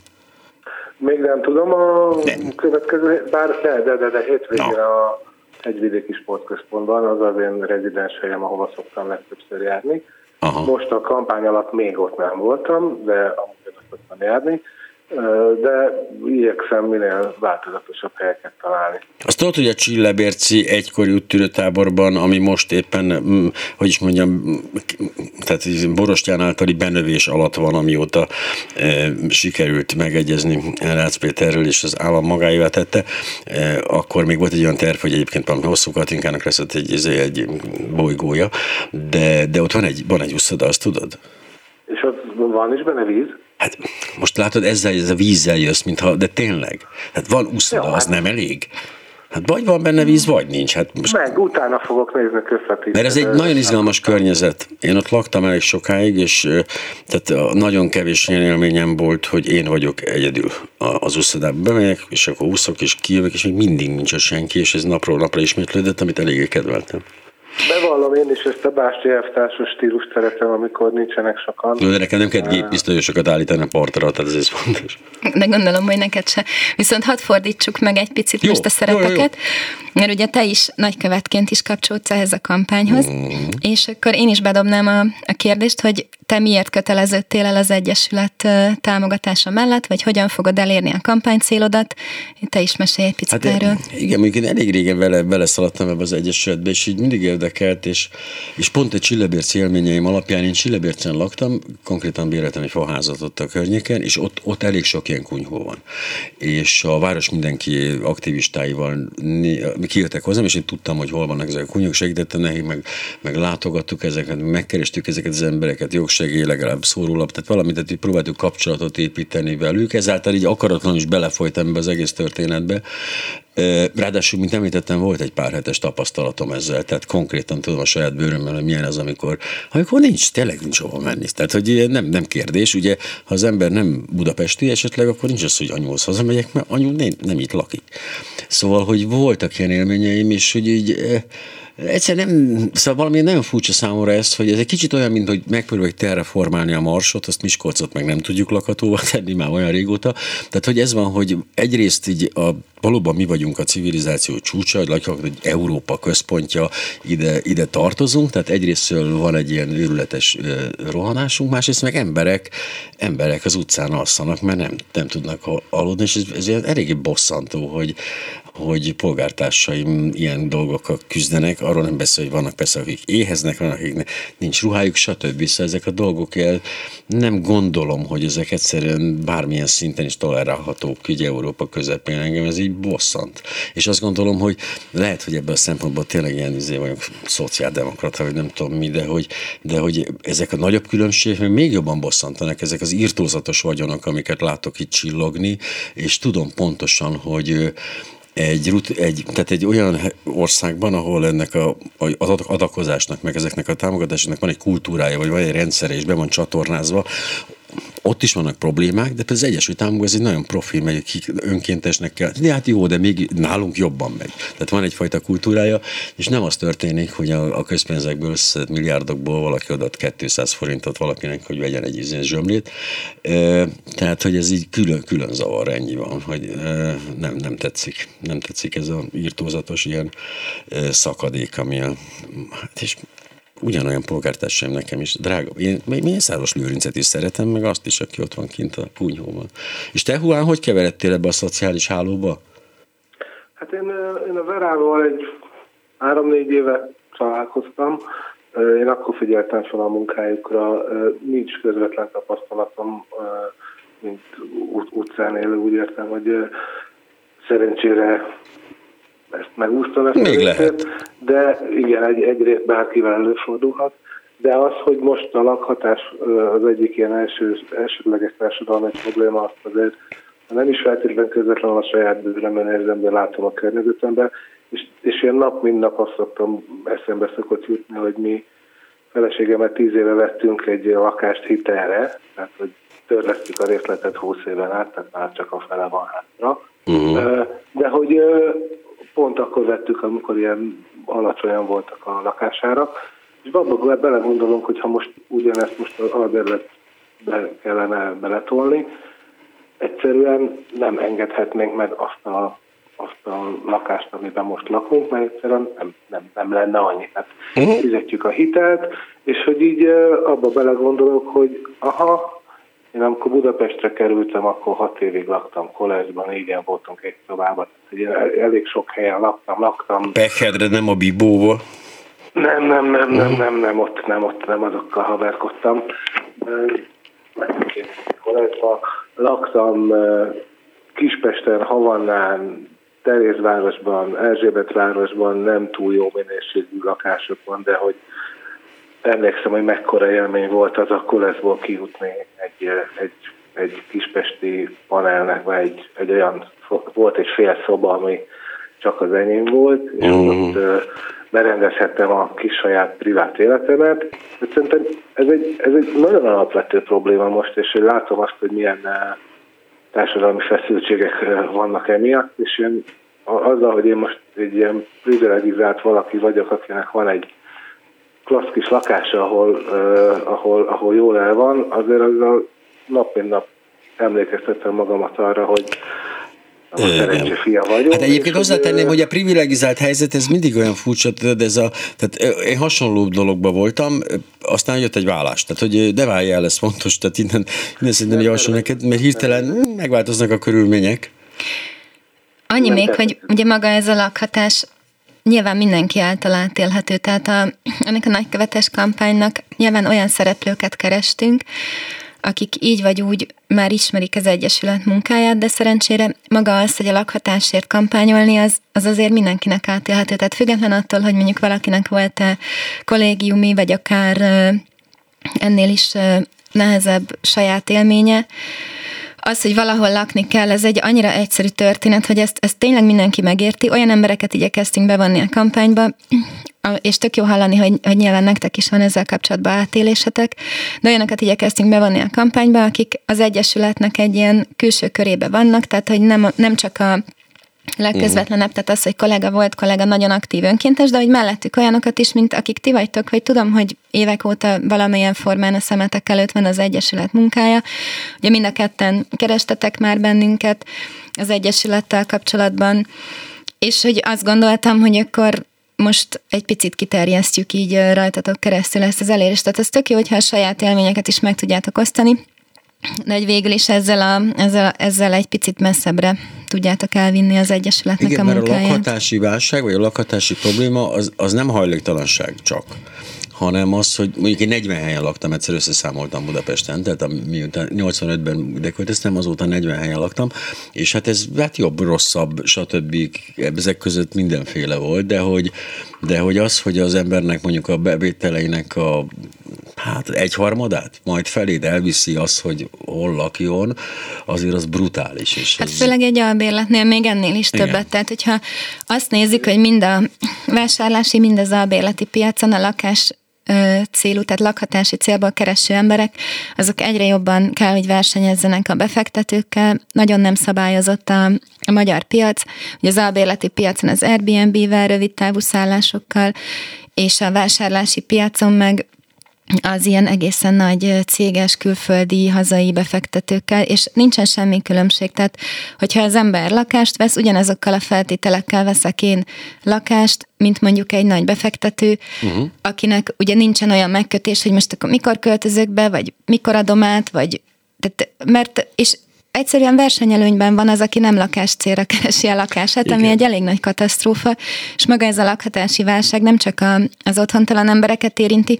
Még nem tudom, a nem. következő, bár de, de, de, de hétvégén no. a hegyvidéki sportközpontban, az az én rezidens helyem, ahova szoktam legtöbbször járni. Aha. Most a kampány alatt még ott nem voltam, de amúgy szoktam járni de igyekszem minél változatosabb helyeket találni. Azt tudod, hogy a Csillebérci egykori úttörőtáborban, ami most éppen, mm, hogy is mondjam, tehát Borostyán általi benövés alatt van, amióta e, sikerült megegyezni Rácz Péterről, és az állam magáévá tette, e, akkor még volt egy olyan terv, hogy egyébként valami hosszú Katinkának lesz ott egy, egy bolygója, de, de ott van egy, van egy uszoda, azt tudod? És ott van is benne víz? Hát most látod, ezzel ez a vízzel jössz, mintha, de tényleg. Hát van uszoda, az hát... nem elég? Hát vagy van benne víz, vagy nincs. Hát most... Meg, utána fogok nézni közvetíteni. Mert ez egy nagyon izgalmas környezet. Én ott laktam elég sokáig, és tehát nagyon kevés ilyen élményem volt, hogy én vagyok egyedül az uszodába. Bemegyek, és akkor úszok, és kijövök, és még mindig nincs senki, és ez napról napra ismétlődött, amit eléggé kedveltem. Bevallom én is ezt a Básti elvtársos stílust szeretem, amikor nincsenek sokan. De nekem nem kell géppisztolyosokat állítani a partra, tehát ez fontos. De gondolom, hogy neked se. Viszont hadd fordítsuk meg egy picit jó, most a szerepeket, jó, jó. mert ugye te is nagykövetként is kapcsolódsz ehhez a kampányhoz, mm. és akkor én is bedobnám a, a kérdést, hogy te miért köteleződtél el az Egyesület támogatása mellett, vagy hogyan fogod elérni a kampánycélodat? Te is mesélj egy picit hát, erről. Igen, mondjuk én elég régen vele, vele szaladtam ebbe az Egyesületbe, és így mindig érdekelt, és, és pont egy Csillebérc élményeim alapján én Csillebércen laktam, konkrétan béreltem egy faházat ott a környéken, és ott, ott elég sok ilyen kunyhó van. És a város mindenki aktivistáival kijöttek hozzám, és én tudtam, hogy hol vannak ezek a kunyhók, segítettem nekik, meg, meg látogattuk ezeket, megkerestük ezeket az embereket, jogsegély legalább szórólap, tehát valamit, tehát próbáltuk kapcsolatot építeni velük, ezáltal így akaratlanul is belefolytam ebbe az egész történetbe, Ráadásul, mint említettem, volt egy pár hetes tapasztalatom ezzel, tehát konkrétan tudom a saját bőrömmel, hogy milyen az, amikor, amikor nincs, tényleg nincs hova menni. Tehát, hogy nem, nem kérdés, ugye, ha az ember nem budapesti esetleg, akkor nincs az, hogy anyuhoz hazamegyek, mert anyu nem, nem itt lakik. Szóval, hogy voltak ilyen élményeim, és hogy így Egyszer nem, szóval valami nagyon furcsa számomra ez, hogy ez egy kicsit olyan, mint hogy megpróbáljuk terraformálni a marsot, azt Miskolcot meg nem tudjuk lakhatóvá tenni már olyan régóta. Tehát, hogy ez van, hogy egyrészt így a valóban mi vagyunk a civilizáció csúcsa, hogy Európa központja, ide, ide tartozunk, tehát egyrészt van egy ilyen őrületes rohanásunk, másrészt meg emberek, emberek az utcán alszanak, mert nem, nem tudnak aludni, és ez, ez eléggé bosszantó, hogy, hogy polgártársaim ilyen dolgokkal küzdenek, arról nem beszél, hogy vannak persze, akik éheznek, vannak, akik nincs ruhájuk, stb. Szóval ezek a dolgok el, nem gondolom, hogy ezek egyszerűen bármilyen szinten is tolerálhatók ugye Európa közepén, engem ez így bosszant. És azt gondolom, hogy lehet, hogy ebből a szempontból tényleg ilyen izé vagyok szociáldemokrata, vagy nem tudom mi, de hogy, de hogy ezek a nagyobb különbségek még jobban bosszantanak, ezek az írtózatos vagyonok, amiket látok itt csillogni, és tudom pontosan, hogy egy, egy, tehát egy olyan országban, ahol ennek a, az adakozásnak, meg ezeknek a támogatásoknak van egy kultúrája, vagy van egy rendszere, és be van csatornázva, ott is vannak problémák, de az Egyesült Államokban ez egy nagyon profi, megy, önkéntesnek kell. De hát jó, de még nálunk jobban megy. Tehát van egyfajta kultúrája, és nem az történik, hogy a, a közpénzekből összeszedett milliárdokból valaki adott 200 forintot valakinek, hogy vegyen egy izén zsömlét. E, tehát, hogy ez így külön, külön zavar, ennyi van, hogy e, nem, nem tetszik. Nem tetszik ez a írtózatos ilyen e, szakadék, ami a, hát és ugyanolyan polgártársaim nekem is, drága. Én Mészáros Lőrincet is szeretem, meg azt is, aki ott van kint a punyhóban. És te, Huán, hogy keveredtél ebbe a szociális hálóba? Hát én, én a Verával egy három-négy éve találkoztam. Én akkor figyeltem fel a munkájukra, nincs közvetlen tapasztalatom, mint utcán élő, úgy értem, hogy szerencsére ezt megúsztam ezt Még lehet. de igen, egy, egyrészt bárkivel előfordulhat, de az, hogy most a lakhatás az egyik ilyen első, elsődleges társadalmi probléma, azt azért nem is feltétlenül közvetlenül a saját bőrömön érzem, de látom a környezetemben, és, és ilyen nap, mint nap azt szoktam eszembe szokott jutni, hogy mi feleségemet tíz éve vettünk egy lakást hitelre, tehát hogy törlesztük a részletet 20 éven át, tehát már csak a fele van hátra. Uh-huh. De hogy pont akkor vettük, amikor ilyen alacsonyan voltak a lakására, és abba belegondolunk, hogy ha most ugyanezt most az albérletbe kellene beletolni, egyszerűen nem engedhetnénk meg azt a, azt a lakást, amiben most lakunk, mert egyszerűen nem, nem, nem lenne annyi. Tehát uh-huh. fizetjük a hitelt, és hogy így abba belegondolok, hogy aha, én amikor Budapestre kerültem, akkor hat évig laktam Koleszban, négyen voltunk egy szobában, tehát elég sok helyen laktam, laktam. Pechedre, nem a Bibóba? Nem, nem, nem, nem, nem, nem, ott, nem, ott nem azokkal haverkodtam. Koleszban laktam Kispesten, Havannán, Terézvárosban, Erzsébetvárosban nem túl jó minőségű lakásokban, de hogy emlékszem, hogy mekkora élmény volt az a koleszból kijutni egy, egy, egy kispesti panelnek, vagy egy, egy olyan, volt egy fél szoba, ami csak az enyém volt, és mm. ott berendezhettem a kis saját privát életemet. Szerintem ez egy, ez egy nagyon alapvető probléma most, és én látom azt, hogy milyen társadalmi feszültségek vannak emiatt, és én azzal, hogy én most egy ilyen privilegizált valaki vagyok, akinek van egy klassz kis lakása, ahol, uh, ahol, ahol jól el van, azért azzal nap mint nap emlékeztetem magamat arra, hogy a szerencsé fia vagyok. Hát egyébként hozzátenném, hogy a privilegizált helyzet, ez mindig olyan furcsa, de ez a, tehát én hasonló dologban voltam, aztán jött egy vállás, tehát hogy de várj el, ez fontos, tehát innen, innen szerintem javaslom neked, mert hirtelen megváltoznak a körülmények. Annyi még, hogy ugye maga ez a lakhatás nyilván mindenki által átélhető, tehát a, ennek a nagykövetes kampánynak nyilván olyan szereplőket kerestünk, akik így vagy úgy már ismerik az Egyesület munkáját, de szerencsére maga az, hogy a lakhatásért kampányolni, az, az azért mindenkinek átélhető. Tehát független attól, hogy mondjuk valakinek volt-e kollégiumi, vagy akár ennél is nehezebb saját élménye, az, hogy valahol lakni kell, ez egy annyira egyszerű történet, hogy ezt, ezt tényleg mindenki megérti. Olyan embereket igyekeztünk bevonni a kampányba, és tök jó hallani, hogy, hogy nyilván nektek is van ezzel kapcsolatban átélésetek, de olyanokat igyekeztünk bevonni a kampányba, akik az Egyesületnek egy ilyen külső körébe vannak, tehát hogy nem, nem csak a legközvetlenebb, tehát az, hogy kollega volt, kollega nagyon aktív önkéntes, de hogy mellettük olyanokat is, mint akik ti vagytok, hogy tudom, hogy évek óta valamilyen formán a szemetek előtt van az Egyesület munkája. Ugye mind a ketten kerestetek már bennünket az Egyesülettel kapcsolatban, és hogy azt gondoltam, hogy akkor most egy picit kiterjesztjük így rajtatok keresztül ezt az elérést. Tehát ez tök jó, hogyha a saját élményeket is meg tudjátok osztani, de hogy végül is ezzel, a, ezzel, ezzel egy picit messzebbre tudjátok elvinni az Egyesületnek Igen, a munkáját. mert a lakhatási válság, vagy a lakhatási probléma az, az nem hajléktalanság csak hanem az, hogy mondjuk én 40 helyen laktam, egyszer összeszámoltam Budapesten, tehát miután 85-ben ide költöztem, azóta 40 helyen laktam, és hát ez hát jobb, rosszabb, stb. Ezek között mindenféle volt, de hogy, de hogy az, hogy az embernek mondjuk a bevételeinek a hát egyharmadát, majd feléd elviszi az, hogy hol lakjon, azért az brutális. És hát ez... főleg egy albérletnél még ennél is többet. Igen. Tehát, hogyha azt nézzük, hogy mind a vásárlási, mind az albérleti piacon a lakás célú, tehát lakhatási célból kereső emberek, azok egyre jobban kell, hogy versenyezzenek a befektetőkkel. Nagyon nem szabályozott a, a magyar piac. Ugye az albérleti piacon az Airbnb-vel, rövid távú szállásokkal, és a vásárlási piacon meg az ilyen egészen nagy céges, külföldi, hazai befektetőkkel, és nincsen semmi különbség. Tehát, hogyha az ember lakást vesz, ugyanazokkal a feltételekkel veszek én lakást, mint mondjuk egy nagy befektető, uh-huh. akinek ugye nincsen olyan megkötés, hogy most akkor mikor költözök be, vagy mikor adom át, vagy tehát, mert, és egyszerűen versenyelőnyben van az, aki nem lakás célra keresi a lakását, Igen. ami egy elég nagy katasztrófa, és maga ez a lakhatási válság nem csak a, az otthontalan embereket érinti,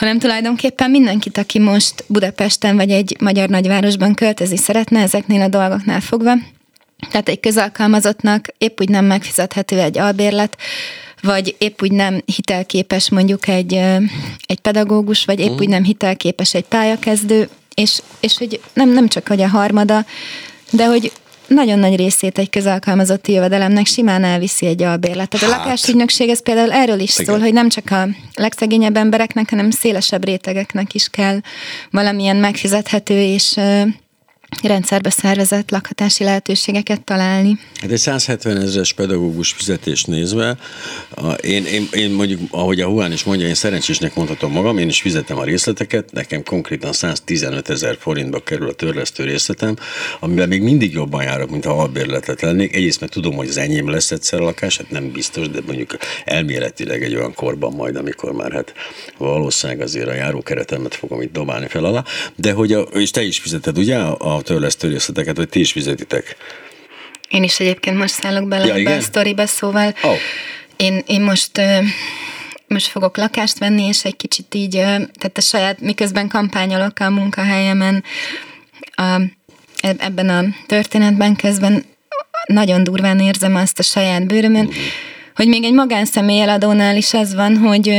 hanem tulajdonképpen mindenkit, aki most Budapesten vagy egy magyar nagyvárosban költözni szeretne ezeknél a dolgoknál fogva. Tehát egy közalkalmazottnak épp úgy nem megfizethető egy albérlet, vagy épp úgy nem hitelképes mondjuk egy, egy pedagógus, vagy épp mm. úgy nem hitelképes egy pályakezdő, és, és hogy nem, nem csak hogy a harmada, de hogy nagyon nagy részét egy közalkalmazotti jövedelemnek simán elviszi egy albérlet. Tehát hát. a lakásügynökség ez például erről is Igen. szól, hogy nem csak a legszegényebb embereknek, hanem szélesebb rétegeknek is kell valamilyen megfizethető és rendszerbe szervezett lakhatási lehetőségeket találni. Hát egy 170 ezeres pedagógus fizetést nézve, én, én, én mondjuk, ahogy a Huán is mondja, én szerencsésnek mondhatom magam, én is fizetem a részleteket, nekem konkrétan 115 ezer forintba kerül a törlesztő részletem, amivel még mindig jobban járok, mint ha albérletet lennék. Egyrészt mert tudom, hogy az enyém lesz egyszer a lakás, hát nem biztos, de mondjuk elméletileg egy olyan korban majd, amikor már hát valószínűleg azért a járókeretemet fogom itt dobálni fel alá, de hogy a, és te is fizeted ugye a a törlesztő részleteket, vagy ti is fizetitek? Én is egyébként most szállok bele ja, ebbe a sztoriba, szóval oh. én, én most most fogok lakást venni, és egy kicsit így, tehát a saját, miközben kampányolok a munkahelyemen, a, ebben a történetben közben nagyon durván érzem azt a saját bőrömön, mm. hogy még egy magánszemély eladónál is az van, hogy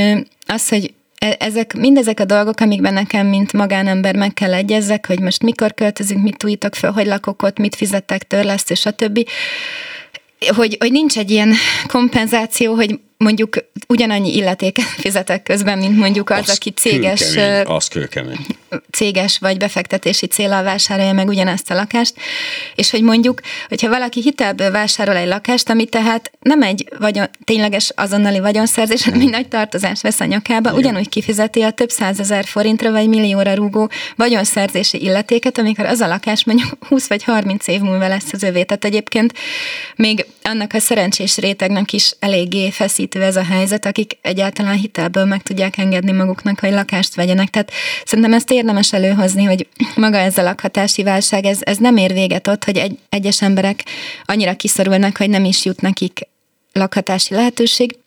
az, hogy ezek, mindezek a dolgok, amikben nekem, mint magánember meg kell egyezzek, hogy most mikor költözünk, mit újítok föl, hogy lakok ott, mit fizettek törleszt, és a többi, hogy, hogy nincs egy ilyen kompenzáció, hogy mondjuk ugyanannyi illetéket fizetek közben, mint mondjuk az, az aki céges, kőkemény, az kőkemény. céges vagy befektetési célral vásárolja meg ugyanezt a lakást, és hogy mondjuk, hogyha valaki hitelből vásárol egy lakást, ami tehát nem egy vagyon, tényleges azonnali vagyonszerzés, hanem egy nagy tartozás vesz a nyakába, Igen. ugyanúgy kifizeti a több százezer forintra vagy millióra rúgó vagyonszerzési illetéket, amikor az a lakás mondjuk 20 vagy 30 év múlva lesz az övé. Tehát egyébként még annak a szerencsés rétegnek is eléggé feszít segítő ez a helyzet, akik egyáltalán hitelből meg tudják engedni maguknak, hogy lakást vegyenek. Tehát szerintem ezt érdemes előhozni, hogy maga ez a lakhatási válság, ez, ez nem ér véget ott, hogy egy, egyes emberek annyira kiszorulnak, hogy nem is jut nekik lakhatási lehetőség,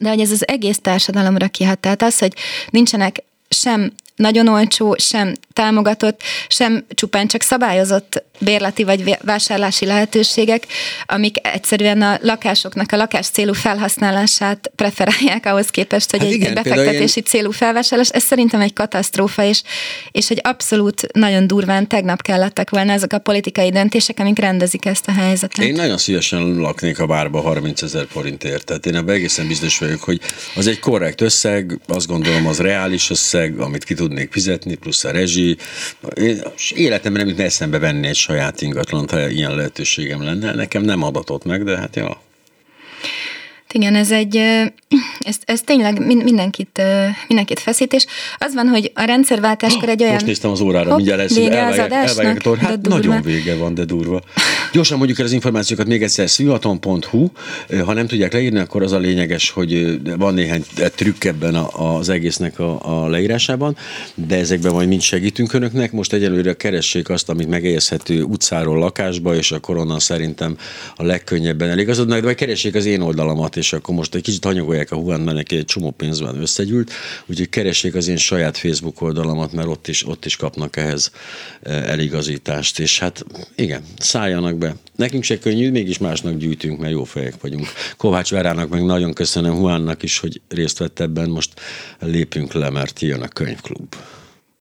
de hogy ez az egész társadalomra kihat. Tehát az, hogy nincsenek sem nagyon olcsó, sem támogatott, sem csupán csak szabályozott bérleti vagy vásárlási lehetőségek, amik egyszerűen a lakásoknak a lakás célú felhasználását preferálják ahhoz képest, hogy hát egy, igen, egy befektetési ilyen... célú felvásárlás. Ez szerintem egy katasztrófa, és, és hogy abszolút nagyon durván tegnap kellettek volna ezek a politikai döntések, amik rendezik ezt a helyzetet. Én nagyon szívesen laknék a bárba 30 ezer forintért, tehát én ebben egészen biztos vagyok, hogy az egy korrekt összeg, azt gondolom az reális összeg, amit ki tudnék fizetni, plusz a rezsi. Én életemben nem jutna eszembe venni egy saját ingatlant, ha ilyen lehetőségem lenne. Nekem nem adatott meg, de hát ja. Igen, ez egy, ez, ez tényleg mindenkit, mindenkit feszít, és az van, hogy a rendszerváltáskor egy olyan... Most néztem az órára, hopp, mindjárt lesz, vége elvágják, az elvágják a Hát nagyon vége van, de durva. Gyorsan mondjuk el az információkat még egyszer, szvivaton.hu, ha nem tudják leírni, akkor az a lényeges, hogy van néhány trükk ebben az egésznek a, a leírásában, de ezekben majd mind segítünk önöknek. Most egyelőre keressék azt, amit megegyezhető utcáról lakásba, és akkor onnan szerintem a legkönnyebben eligazodnak, de majd keressék az én oldalamat és akkor most egy kicsit hanyagolják a Huan, mert neki egy csomó pénz van összegyűlt, úgyhogy keressék az én saját Facebook oldalamat, mert ott is, ott is kapnak ehhez e, eligazítást, és hát igen, szálljanak be. Nekünk se könnyű, mégis másnak gyűjtünk, mert jó fejek vagyunk. Kovács Verának meg nagyon köszönöm Huánnak is, hogy részt vett ebben, most lépünk le, mert jön a könyvklub.